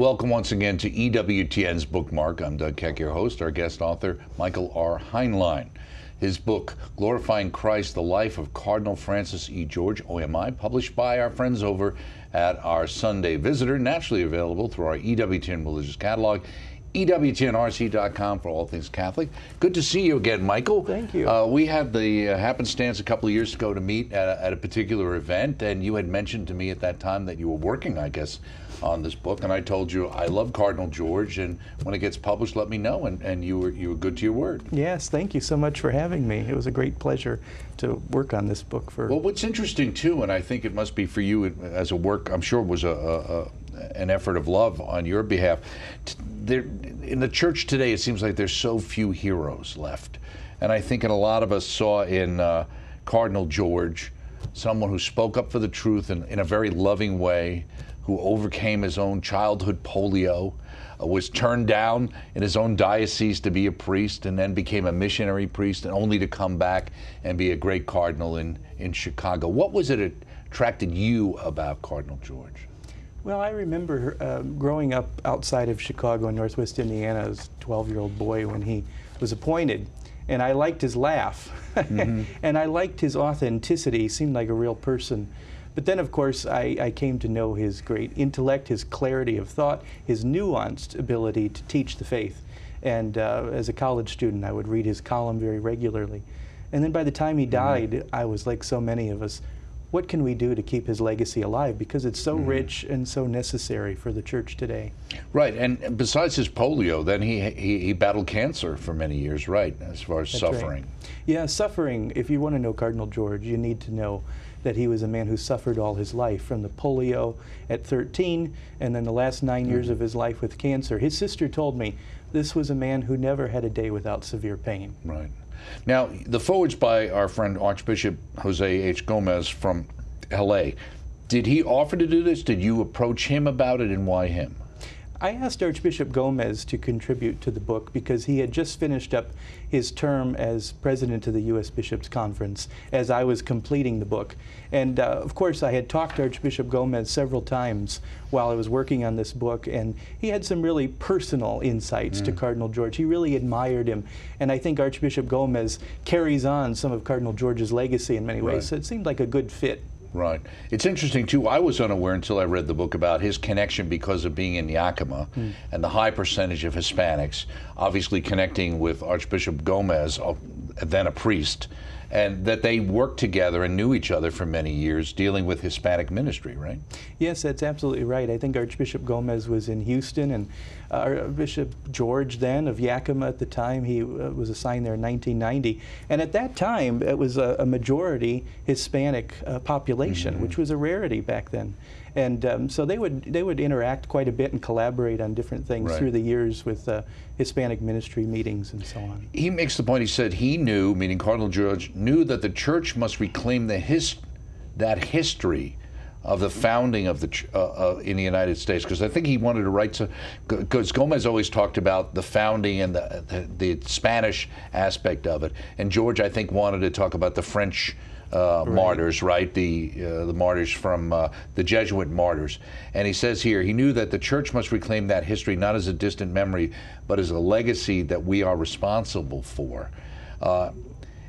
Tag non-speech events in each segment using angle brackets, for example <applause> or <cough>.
welcome once again to EWTN's Bookmark. I'm Doug Keck, your host. Our guest author, Michael R. Heinlein. His book, Glorifying Christ, The Life of Cardinal Francis E. George, OMI, published by our friends over at our Sunday Visitor, naturally available through our EWTN religious catalog EWTNRC.com for all things Catholic. Good to see you again, Michael. Thank you. Uh, we had the uh, happenstance a couple of years ago to meet at a, at a, particular event, and you had mentioned to me at that time that you were working, I guess, on this book. And I told you I love Cardinal George, and when it gets published, let me know. And, and you were you were good to your word. Yes, thank you so much for having me. It was a great pleasure to work on this book for. Well, what's interesting too, and I think it must be for you as a work. I'm sure it was a, a, a an effort of love on your behalf. There, in the church today, it seems like there's so few heroes left, and I think in a lot of us saw in uh, Cardinal George someone who spoke up for the truth in, in a very loving way, who overcame his own childhood polio, uh, was turned down in his own diocese to be a priest, and then became a missionary priest, and only to come back and be a great cardinal in, in Chicago. What was it that attracted you about Cardinal George? Well, I remember uh, growing up outside of Chicago in Northwest Indiana as a 12 year old boy when he was appointed. And I liked his laugh. Mm-hmm. <laughs> and I liked his authenticity. He seemed like a real person. But then, of course, I, I, came to know his great intellect, his clarity of thought, his nuanced ability to teach the faith. And uh, as a college student, I would read his column very regularly. And then by the time he mm-hmm. died, mm-hmm. I was like so many of us, what can we do to keep his legacy alive? Because it's so mm. rich and so necessary for the church today. Right, and besides his polio, then he, he, he battled cancer for many years, right, as far as That's suffering. Right. Yeah, suffering, if you want to know Cardinal George, you need to know that he was a man who suffered all his life from the polio at 13 and then the last nine years mm-hmm. of his life with cancer. His sister told me this was a man who never had a day without severe pain. Right. Now, the foreword's by our friend Archbishop Jose H. Gomez from LA. Did he offer to do this? Did you approach him about it, and why him? I asked Archbishop Gomez to contribute to the book because he had just finished up his term as president of the U.S. Bishops Conference as I was completing the book. And uh, of course, I had talked to Archbishop Gomez several times while I was working on this book, and he had some really personal insights mm. to Cardinal George. He really admired him. And I think Archbishop Gomez carries on some of Cardinal George's legacy in many ways. Right. So it seemed like a good fit. Right. It's interesting, too. I was unaware until I read the book about his connection because of being in Yakima mm. and the high percentage of Hispanics, obviously connecting with Archbishop Gomez, uh, then a priest, and that they worked together and knew each other for many years dealing with Hispanic ministry, right? Yes, that's absolutely right. I think Archbishop Gomez was in Houston, and uh, Bishop George then of Yakima at the time, he uh, was assigned there in 1990. And at that time, it was a, a majority Hispanic uh, population, mm-hmm. which was a rarity back then. And um, so they would they would interact quite a bit and collaborate on different things right. through the years with uh, Hispanic ministry meetings and so on. He makes the point. He said he knew, meaning Cardinal George, knew that the church must reclaim the his, that history of the founding of the uh, uh, in the United States because I think he wanted to write to because Gomez always talked about the founding and the, the, the Spanish aspect of it, and George I think wanted to talk about the French. Uh, right. martyrs, right? The uh, the martyrs from uh, the Jesuit martyrs, and he says here he knew that the church must reclaim that history not as a distant memory, but as a legacy that we are responsible for. Uh,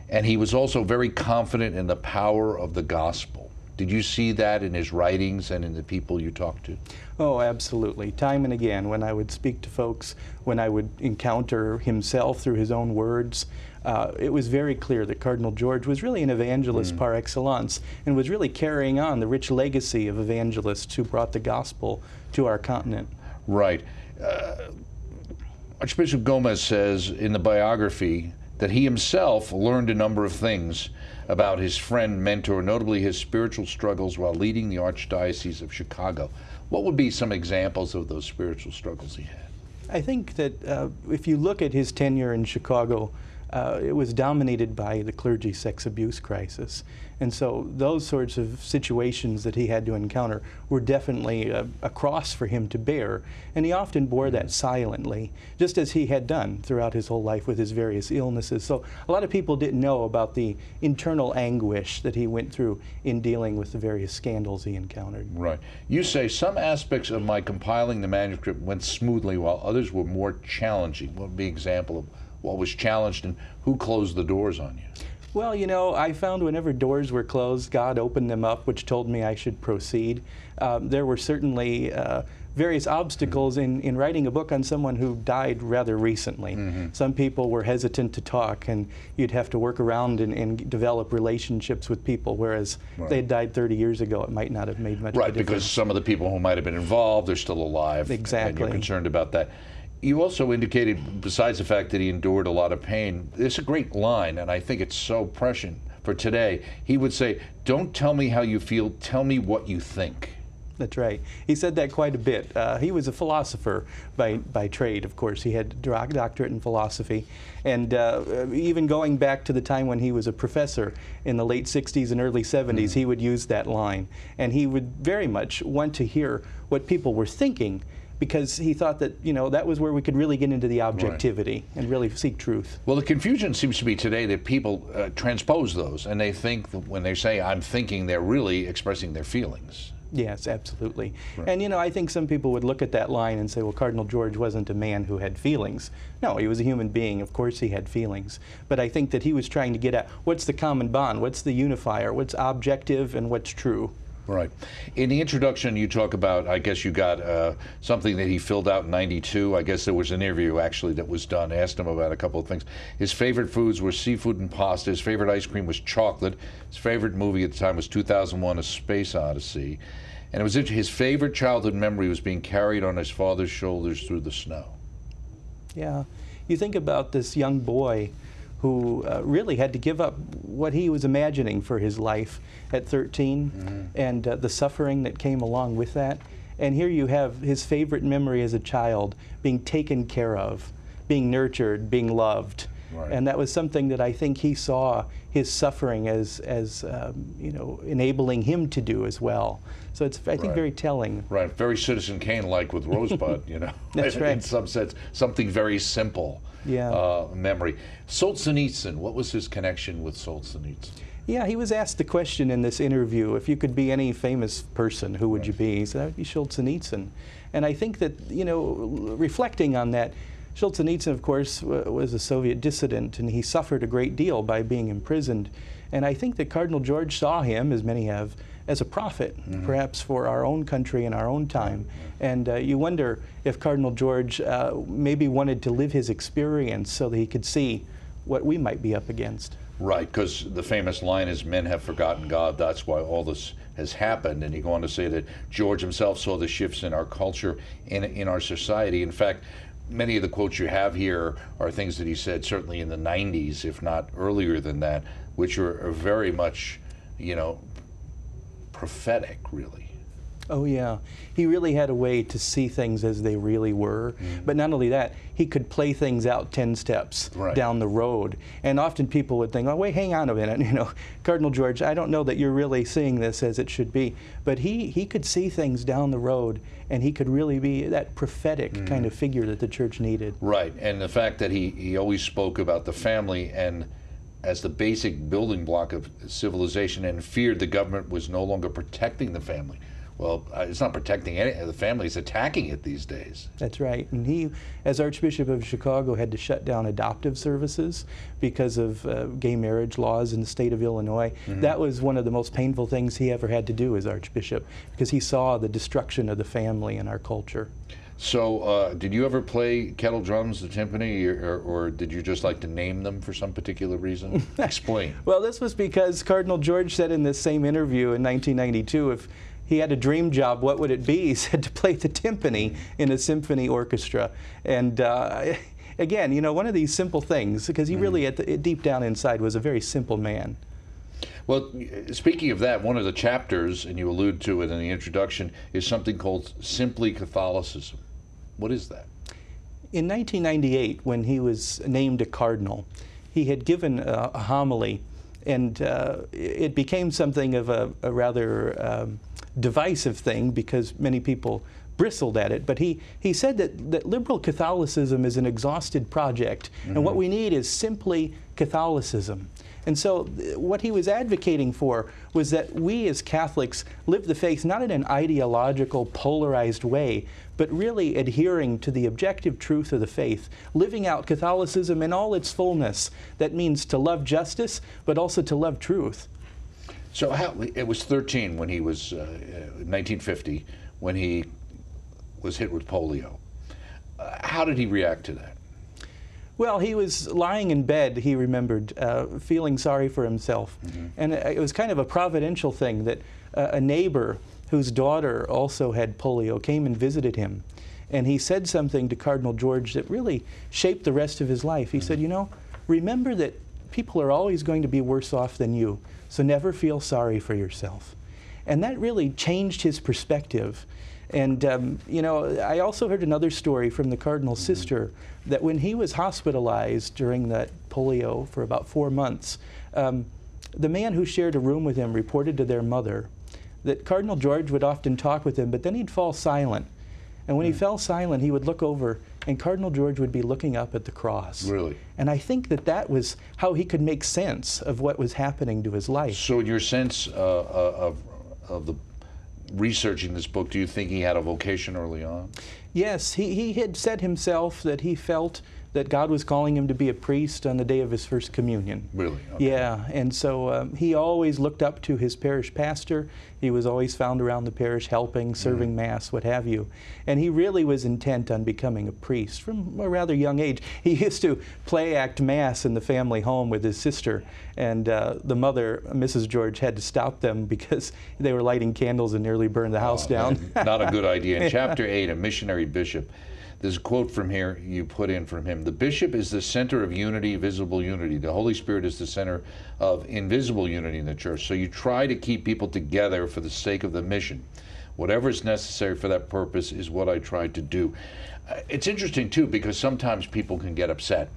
and he was also very confident in the power of the gospel. Did you see that in his writings and in the people you talked to? Oh, absolutely. Time and again, when I would speak to folks, when I would encounter himself through his own words, uh, it was very clear that Cardinal George was really an evangelist mm. par excellence and was really carrying on the rich legacy of evangelists who brought the gospel to our continent. Right. Uh, Archbishop Gomez says in the biography that he himself learned a number of things about his friend, mentor, notably his spiritual struggles while leading the Archdiocese of Chicago. What would be some examples of those spiritual struggles he had? I think that uh, if you look at his tenure in Chicago, uh, it was dominated by the clergy sex abuse crisis. And so those sorts of situations that he had to encounter were definitely a, a cross for him to bear. And he often bore that silently, just as he had done throughout his whole life with his various illnesses. So a lot of people didn't know about the internal anguish that he went through in dealing with the various scandals he encountered. Right. You say some aspects of my compiling the manuscript went smoothly while others were more challenging. What would be an example of what was challenged and who closed the doors on you? Well, you know, I found whenever doors were closed, God opened them up, which told me I should proceed. Um, there were certainly uh, various obstacles in, in writing a book on someone who died rather recently. Mm-hmm. Some people were hesitant to talk, and you'd have to work around and, and develop relationships with people, whereas right. they had died 30 years ago, it might not have made much difference. right, because some of the people who might have been involved are still alive. Exactly. And you're concerned about that. You also indicated, besides the fact that he endured a lot of pain, there's a great line, and I think it's so prescient for today. He would say, Don't tell me how you feel, tell me what you think. That's right. He said that quite a bit. Uh, he was a philosopher by, by trade, of course. He had a doctorate in philosophy. And uh, even going back to the time when he was a professor in the late 60s and early 70s, mm. he would use that line. And he would very much want to hear what people were thinking because he thought that you know that was where we could really get into the objectivity right. and really seek truth. Well, the confusion seems to be today that people uh, transpose those and they think that when they say "I'm thinking," they're really expressing their feelings. Yes, absolutely. Right. And you know, I think some people would look at that line and say, well, Cardinal George wasn't a man who had feelings. No, he was a human being. Of course he had feelings. But I think that he was trying to get at what's the common bond, what's the unifier, what's objective and what's true. Right. In the introduction, you talk about, I guess you got uh, something that he filled out in 92. I guess there was an interview actually that was done. Asked him about a couple of things. His favorite foods were seafood and pasta. His favorite ice cream was chocolate. His favorite movie at the time was 2001 A Space Odyssey. And it was his favorite childhood memory was being carried on his father's shoulders through the snow. Yeah. You think about this young boy who uh, really had to give up what he was imagining for his life at 13 mm-hmm. and uh, the suffering that came along with that. And here you have his favorite memory as a child being taken care of, being nurtured, being loved. Right. And that was something that I think he saw his suffering as, as um, you know, enabling him to do as well. So it's, I think, right. very telling. Right, very Citizen Kane-like with Rosebud, <laughs> you know. That's right. In some sense, something very simple. Yeah. Uh, memory. Solzhenitsyn, what was his connection with Solzhenitsyn? Yeah, he was asked the question in this interview if you could be any famous person, who would right. you be? He said, I'd be Solzhenitsyn. And I think that, you know, reflecting on that, Solzhenitsyn, of course, was a Soviet dissident, and he suffered a great deal by being imprisoned. And I think that Cardinal George saw him, as many have, as a prophet, mm-hmm. perhaps for our own country and our own time. And uh, you wonder if Cardinal George uh, maybe wanted to live his experience so that he could see what we might be up against. Right, because the famous line is, Men have forgotten God, that's why all this has happened. And you go on to say that George himself saw the shifts in our culture, in, in our society. In fact, many of the quotes you have here are things that he said certainly in the 90s, if not earlier than that, which are, are very much, you know, prophetic, really. Oh, yeah. He really had a way to see things as they really were. Mm. But not only that, he could play things out 10 steps right. down the road. And often people would think, oh, wait, hang on a minute. <laughs> You know, Cardinal George, I don't know that you're really seeing this as it should be. But he, he could see things down the road, and he could really be that prophetic mm. kind of figure that the church needed. Right. And the fact that he, he always spoke about the family and as the basic building block of civilization and feared the government was no longer protecting the family. Well, uh, it's not protecting any, the family, it's attacking it these days. That's right. And he, as Archbishop of Chicago, had to shut down adoptive services because of uh, gay marriage laws in the state of Illinois. Mm-hmm. That was one of the most painful things he ever had to do as Archbishop because he saw the destruction of the family in our culture. So, uh, did you ever play kettle drums, the timpani, or, or, did you just like to name them for some particular reason? <laughs> Explain. well, this was because Cardinal George said in this same interview in 1992 if he had a dream job, what would it be? <laughs> He said to play the timpani in a symphony orchestra. And uh, <laughs> again, you know, one of these simple things, because he mm. really, at the, deep down inside, was a very simple man. Well, speaking of that, one of the chapters, and you allude to it in the introduction, is something called Simply Catholicism. What is that? In 1998, when he was named a cardinal, he had given a, a homily, and uh, it became something of a, a rather um, divisive thing because many people bristled at it. But he, he said that, that liberal Catholicism is an exhausted project, mm-hmm. and what we need is simply Catholicism. And so, what he was advocating for was that we as Catholics live the faith not in an ideological, polarized way, but really adhering to the objective truth of the faith, living out Catholicism in all its fullness. That means to love justice, but also to love truth. So, how, it was 13 when he was, uh, 1950, when he was hit with polio. Uh, how did he react to that? Well, he was lying in bed, he remembered, uh, feeling sorry for himself. Mm-hmm. And it was kind of a providential thing that uh, a neighbor whose daughter also had polio came and visited him. And he said something to Cardinal George that really shaped the rest of his life. He mm-hmm. said, You know, remember that people are always going to be worse off than you, so never feel sorry for yourself. And that really changed his perspective. And, um, you know, I also heard another story from the Cardinal's mm-hmm. sister that when he was hospitalized during that polio for about four months, um, the man who shared a room with him reported to their mother that Cardinal George would often talk with him, but then he'd fall silent. And when mm. he fell silent, he would look over, and Cardinal George would be looking up at the cross. Really? And I think that that was how he could make sense of what was happening to his life. So, in your sense uh, uh of, of the researching this book, do you think he had a vocation early on? Yes, he, he had said himself that he felt that God was calling him to be a priest on the day of his first communion. Really? Okay. Yeah, and so um, he always looked up to his parish pastor. He was always found around the parish helping, serving mm-hmm. Mass, what have you. And he really was intent on becoming a priest from a rather young age. <laughs> He used to play act Mass in the family home with his sister, and uh, the mother, Mrs. George, had to stop them <laughs> because they were lighting candles and nearly burned the house oh, down. not a good idea. In <laughs> chapter 8, a missionary bishop there's a quote from here you put in from him. The bishop is the center of unity, visible unity. The Holy Spirit is the center of invisible unity in the church. So you try to keep people together for the sake of the mission. Whatever is necessary for that purpose is what I try to do. Uh, it's interesting, too, because sometimes people can get upset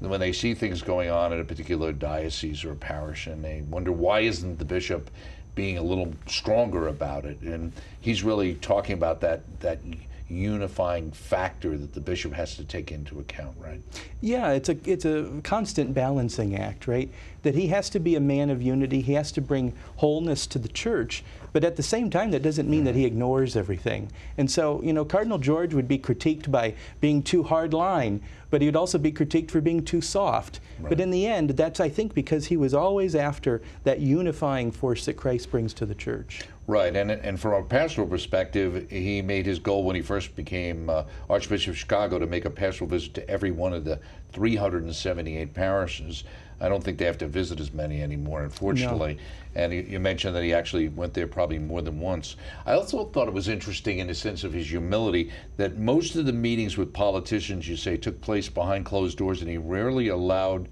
when they see things going on in a particular diocese or parish and they wonder why isn't the bishop being a little stronger about it and he's really talking about that that unifying factor that the bishop has to take into account, right? Yeah, it's a it's a constant balancing act, right? That he has to be a man of unity. He has to bring wholeness to the church, but at the same time, that doesn't mean that he ignores everything. And so, you know, Cardinal George would be critiqued by being too hard line, but he would also be critiqued for being too soft. Right. But in the end, that's I think because he was always after that unifying force that Christ brings to the church. Right, and and from a pastoral perspective, he made his goal when he first became uh, Archbishop of Chicago to make a pastoral visit to every one of the 378 parishes. I don't think they have to visit as many anymore, unfortunately. No. And you mentioned that he actually went there probably more than once. I also thought it was interesting, in the sense of his humility, that most of the meetings with politicians, you say, took place behind closed doors, and he rarely allowed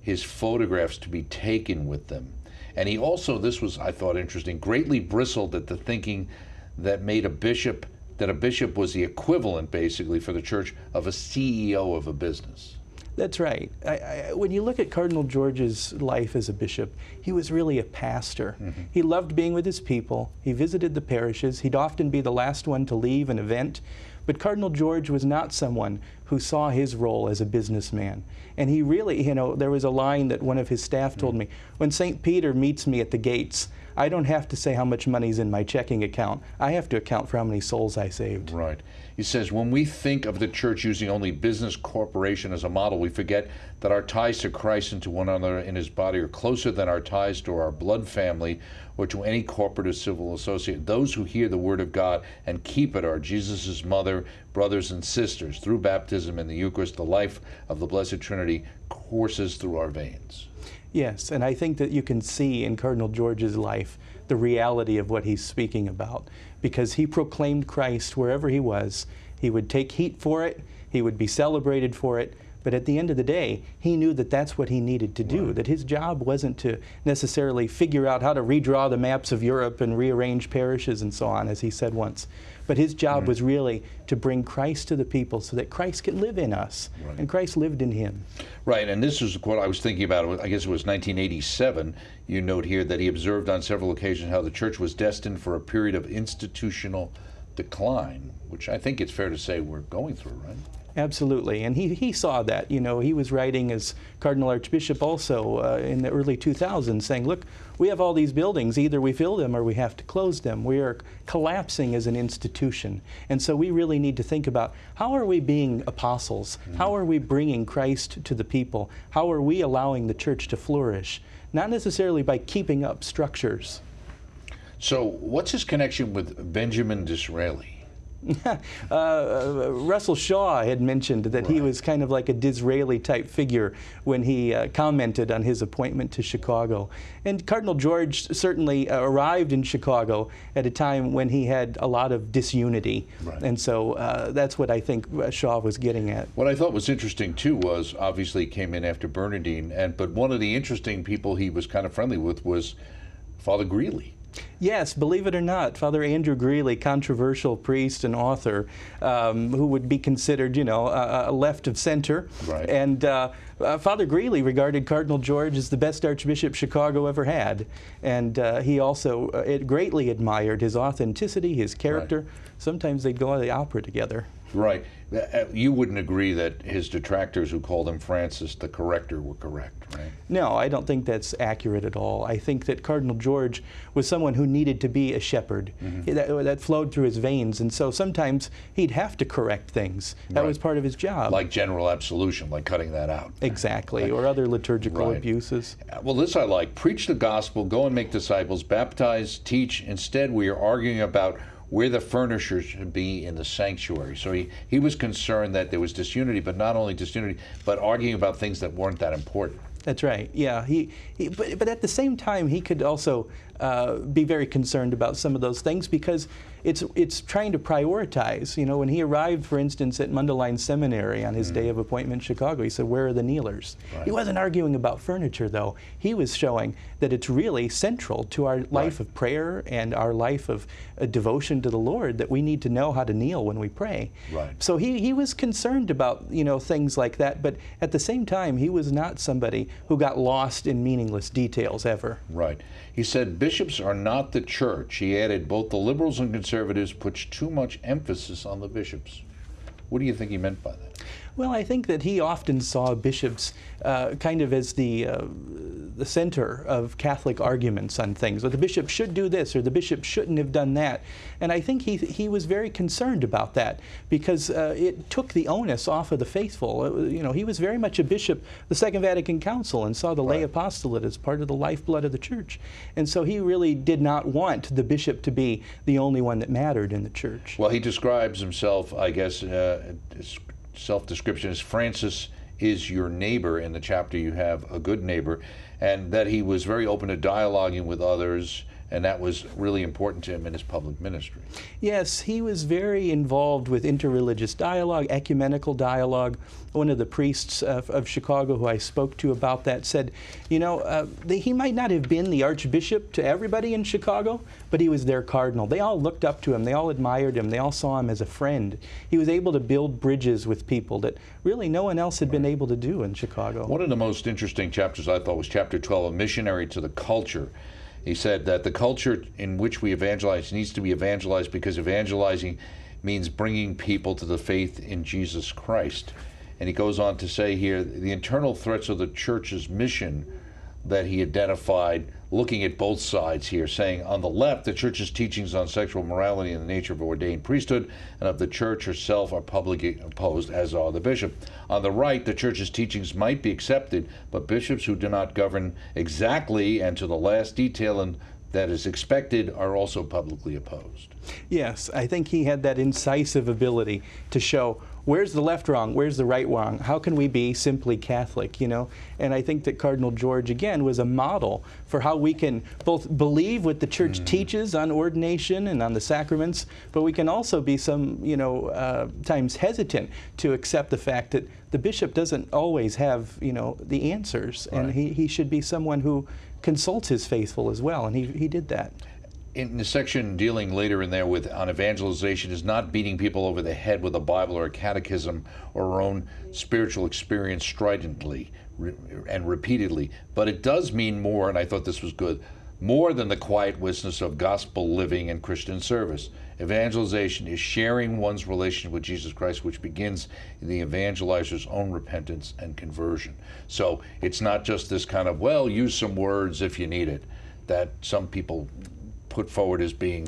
his photographs to be taken with them. And he also, this was, I thought, interesting, greatly bristled at the thinking that made a bishop, that a bishop was the equivalent, basically, for the church of a CEO of a business. That's right. I, I, when you look at Cardinal George's life as a bishop, he was really a pastor. Mm-hmm. He loved being with his people. He visited the parishes. He'd often be the last one to leave an event. But Cardinal George was not someone who saw his role as a businessman. And he really, you know, there was a line that one of his staff told mm. me when St. Peter meets me at the gates, I don't have to say how much money's in my checking account. I have to account for how many souls I saved. Right. He says, when we think of the church using only business corporation as a model, we forget that our ties to Christ and to one another in his body are closer than our ties to our blood family or to any corporate or civil associate. Those who hear the word of God and keep it are Jesus' mother, brothers, and sisters. Through baptism and the Eucharist, the life of the Blessed Trinity courses through our veins. Yes, and I think that you can see in Cardinal George's life the reality of what he's speaking about because he proclaimed Christ wherever he was. He would take heat for it, he would be celebrated for it, But at the end of the day, he knew that that's what he needed to do, Right. that his job wasn't to necessarily figure out how to redraw the maps of Europe and rearrange parishes and so on, as he said once. But his job Mm. was really to bring Christ to the people so that Christ could live in us. Right. And Christ lived in him. Right, and this is what I was thinking about. I guess it was 1987. You note here that he observed on several occasions how the church was destined for a period of institutional decline, which I think it's fair to say we're going through, right? Absolutely, and he, he saw that. You know, he was writing as Cardinal Archbishop also uh, in the early 2000s, saying, "Look, we have all these buildings. Either we fill them or we have to close them. We are collapsing as an institution, and so we really need to think about how are we being apostles? How are we bringing Christ to the people? How are we allowing the church to flourish? Not necessarily by keeping up structures." So, what's his connection with Benjamin Disraeli? <laughs> uh, uh, Russell Shaw had mentioned that he was kind of like a Disraeli type figure when he uh, commented on his appointment to Chicago. And Cardinal George certainly uh, arrived in Chicago at a time when he had a lot of disunity. Right. And so uh, that's what I think uh, Shaw was getting at. What I thought was interesting too was obviously he came in after Bernardin, and but one of the interesting people he was kind of friendly with was Father Greeley. Yes, believe it or not, Father Andrew Greeley, controversial priest and author, um, who would be considered, you know, a, a left of center. Right. And uh, uh, Father Greeley regarded Cardinal George as the best Archbishop Chicago ever had. And uh, he also uh, it greatly admired his authenticity, his character. Sometimes they'd go to the opera together. Right. Uh, uh, You wouldn't agree that his detractors who called him Francis the Corrector were correct, right? No, I don't think that's accurate at all. I think that Cardinal George was someone who needed to be a shepherd. Mm-hmm. That, that flowed through his veins, and so sometimes he'd have to correct things. That Right. was part of his job. Like general absolution, like cutting that out. exactly, or other liturgical Right. abuses. Uh, Well, this I like. Preach the gospel, go and make disciples, baptize, teach. Instead, we are arguing about where the furniture should be in the sanctuary. So he, he was concerned that there was disunity, but not only disunity, but arguing about things that weren't that important. That's right. Yeah, he, he but, but at the same time, he could also uh, be very concerned about some of those things because it's it's trying to prioritize. You know, when he arrived, for instance, at Mundelein Seminary on his day of appointment in Chicago, he said, "Where are the kneelers?" Right. He wasn't arguing about furniture, though. He was showing that it's really central to our life Right. of prayer and our life of uh, devotion to the Lord that we need to know how to kneel when we pray. Right. So he, he was concerned about you know things like that, but at the same time, he was not somebody who got lost in meaningless details ever. Right. He said bishops are not the church. He added both the liberals and conservatives put too much emphasis on the bishops. What do you think he meant by that? Well, I think that he often saw bishops uh, kind of as the uh, the center of Catholic arguments on things. Or the bishop should do this, or the bishop shouldn't have done that. And I think he he was very concerned about that because uh, it took the onus off of the faithful. Uh, you know, he was very much a bishop, the Second Vatican Council, and saw the lay apostolate as part of the lifeblood of the church. And so he really did not want the bishop to be the only one that mattered in the church. Well, he describes himself, I guess, uh, his self-description is Francis is your neighbor. In the chapter you have a good neighbor, and that he was very open to dialoguing with others, and that was really important to him in his public ministry. Yes, he was very involved with interreligious dialogue, ecumenical dialogue. One of the priests of, of Chicago who I spoke to about that said, you know, uh, the, he might not have been the archbishop to everybody in Chicago, but he was their cardinal. They all looked up to him, they all admired him, they all saw him as a friend. He was able to build bridges with people that really no one else had been able to do in Chicago. One of the most interesting chapters I thought was chapter 12, A Missionary to the Culture. He said that the culture in which we evangelize needs to be evangelized because evangelizing means bringing people to the faith in Jesus Christ. And he goes on to say here the internal threats of the church's mission that he identified, looking at both sides here, saying on the left, the church's teachings on sexual morality and the nature of ordained priesthood and of the church herself are publicly opposed, as are the bishop. On the right, the church's teachings might be accepted, but bishops who do not govern exactly and to the last detail and that is expected are also publicly opposed. Yes, I think he had that incisive ability to show where's the left wrong? Where's the right wrong? How can we be simply Catholic, you know? And I think that Cardinal George, again, was a model for how we can both believe what the church mm. teaches on ordination and on the sacraments, but we can also be some, you know, uh, times hesitant to accept the fact that the bishop doesn't always have, you know, the answers, right. and he, he should be someone who consults his faithful as well, and he, he did that in the section dealing later in there with on evangelization is not beating people over the head with a Bible or a catechism or our own spiritual experience stridently and repeatedly, but it does mean more, and I thought this was good, more than the quiet witness of gospel living and Christian service. Evangelization is sharing one's relationship with Jesus Christ, which begins in the evangelizer's own repentance and conversion. So it's not just this kind of, well, use some words if you need it, that some people put forward as being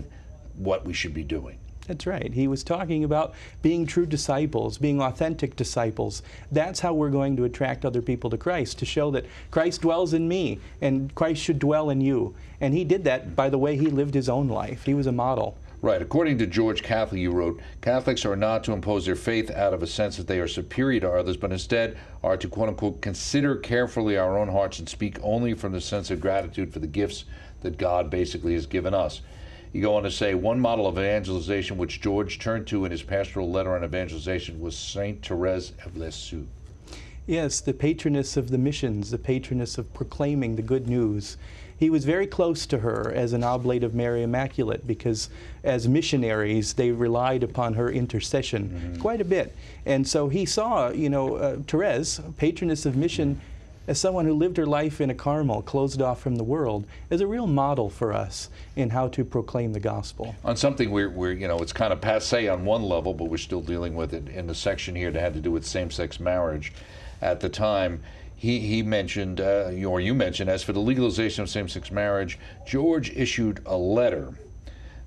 what we should be doing. That's right. He was talking about being true disciples, being authentic disciples. That's how we're going to attract other people to Christ, to show that Christ dwells in me and Christ should dwell in you. And he did that by the way he lived his own life. He was a model. Right. According to George Catholic, you wrote, Catholics are not to impose their faith out of a sense that they are superior to others, but instead are to, quote unquote, consider carefully our own hearts and speak only from the sense of gratitude for the gifts that God basically has given us. You go on to say one model of evangelization which George turned to in his pastoral letter on evangelization was Saint Therese of Lisieux. Yes, the patroness of the missions, the patroness of proclaiming the good news. He was very close to her as an oblate of Mary Immaculate because as missionaries they relied upon her intercession mm -hmm. quite a bit. And so he saw, you know, uh, Therese, patroness of mission, as someone who lived her life in a Carmel, closed off from the world, is a real model for us in how to proclaim the gospel. On something we're, we're you know, it's kind of passe on one level, but we're still dealing with it in the section here that had to do with same-sex marriage. At the time, he, he mentioned, uh, or you mentioned, as for the legalization of same-sex marriage, George issued a letter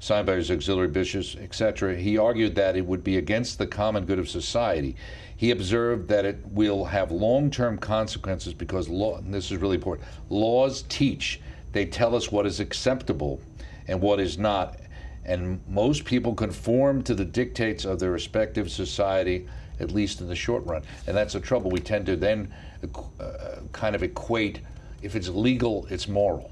signed by his auxiliary bishops, etc., he argued that it would be against the common good of society. He observed that it will have long term consequences because law, this is really important, laws teach, they tell us what is acceptable and what is not. And most people conform to the dictates of their respective society, at least in the short run. And that's the trouble. We tend to then uh, kind of equate if it's legal, it's moral.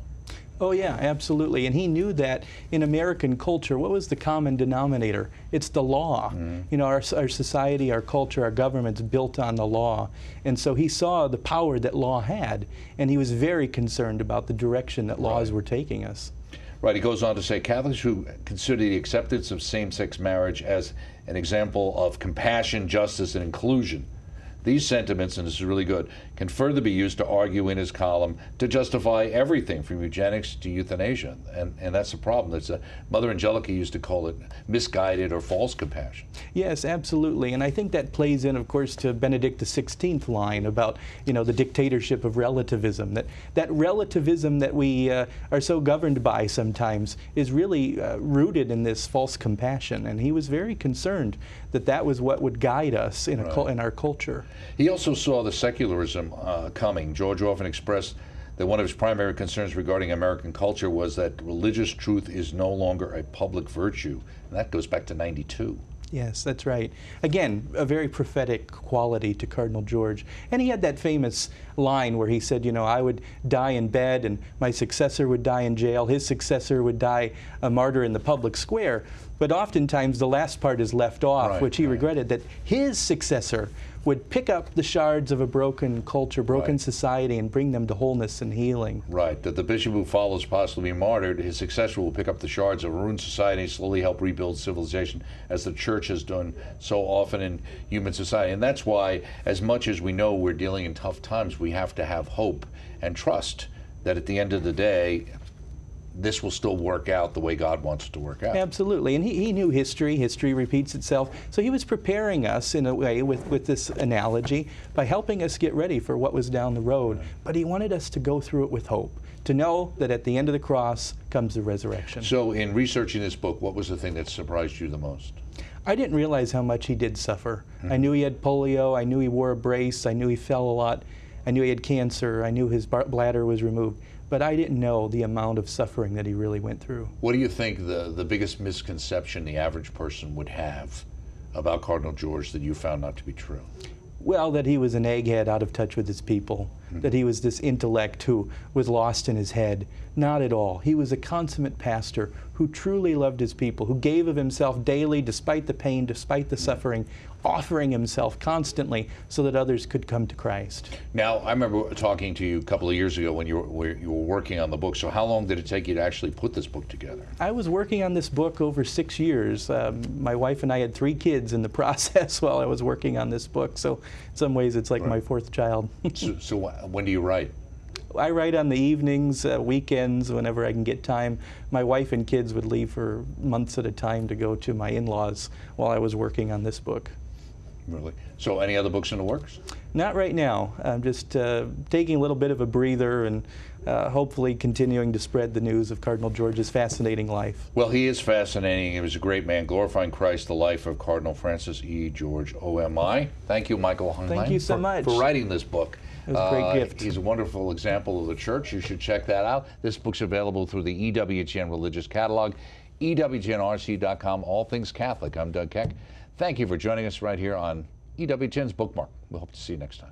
Oh, yeah, absolutely. And he knew that in American culture, what was the common denominator? It's the law. Mm. You know, our, our society, our culture, our government's built on the law. And so he saw the power that law had, and he was very concerned about the direction that laws right. were taking us. Right. He goes on to say Catholics who consider the acceptance of same sex marriage as an example of compassion, justice, and inclusion these sentiments, and this is really good, can further be used to argue in his column to justify everything from eugenics to euthanasia. And, and that's the problem. That's a, Mother Angelica used to call it misguided or false compassion. Yes, absolutely. And I think that plays in, of course, to Benedict XVI line about, you know, the dictatorship of relativism. That, that relativism that we uh, are so governed by sometimes is really uh, rooted in this false compassion. And he was very concerned that that was what would guide us in, right. in our culture. He also saw the secularism uh, coming. George often expressed that one of his primary concerns regarding American culture was that religious truth is no longer a public virtue. And that goes back to 92. Yes, that's right. Again, a very prophetic quality to Cardinal George. And he had that famous line where he said, you know, I would die in bed and my successor would die in jail, his successor would die a martyr in the public square. But oftentimes the last part is left off, right, which he right. regretted that his successor would pick up the shards of a broken culture, broken right. society, and bring them to wholeness and healing. Right. That the bishop who follows possibly martyred, his successor will pick up the shards of a ruined society and slowly help rebuild civilization, as the church has done so often in human society. And that's why, as much as we know we're dealing in tough times, we have to have hope and trust that at the end of the day, this will still work out the way God wants it to work out. Absolutely. And he, he knew history. History repeats itself. So he was preparing us in a way with, with this analogy by helping us get ready for what was down the road. But he wanted us to go through it with hope, to know that at the end of the cross comes the resurrection. So, in researching this book, what was the thing that surprised you the most? I didn't realize how much he did suffer. Mm-hmm. I knew he had polio. I knew he wore a brace. I knew he fell a lot. I knew he had cancer. I knew his bladder was removed but I didn't know the amount of suffering that he really went through. What do you think the, the biggest misconception the average person would have about Cardinal George that you found not to be true? Well, that he was an egghead out of touch with his people, that he was this intellect who was lost in his head. Not at all. He was a consummate pastor who truly loved his people, who gave of himself daily, despite the pain, despite the suffering, offering himself constantly so that others could come to Christ. Now, I remember talking to you a couple of years ago when you were, you were working on the book. So, how long did it take you to actually put this book together? I was working on this book over six years. Um, my wife and I had three kids in the <laughs> process while I was working on this book. So, in some ways, it's like my fourth child. so, so, <laughs> when do you write? I write on the evenings, uh, weekends, whenever I can get time. My wife and kids would leave for months at a time to go to my in laws while I was working on this book. Really? So, any other books in the works? Not right now. I'm just uh, taking a little bit of a breather and uh, hopefully continuing to spread the news of Cardinal George's fascinating life. Well, he is fascinating. He was a great man, glorifying Christ, the life of Cardinal Francis E. George, OMI. Thank you, Michael Heinlein, Thank you so for, much. for writing this book. It was a great Uh, gift. He's a wonderful example of the church. You should check that out. This book's available through the EWTN Religious Catalog, EWTNRC.com, all things Catholic. I'm Doug Keck. Thank you for joining us right here on EWTN's Bookmark. We hope to see you next time.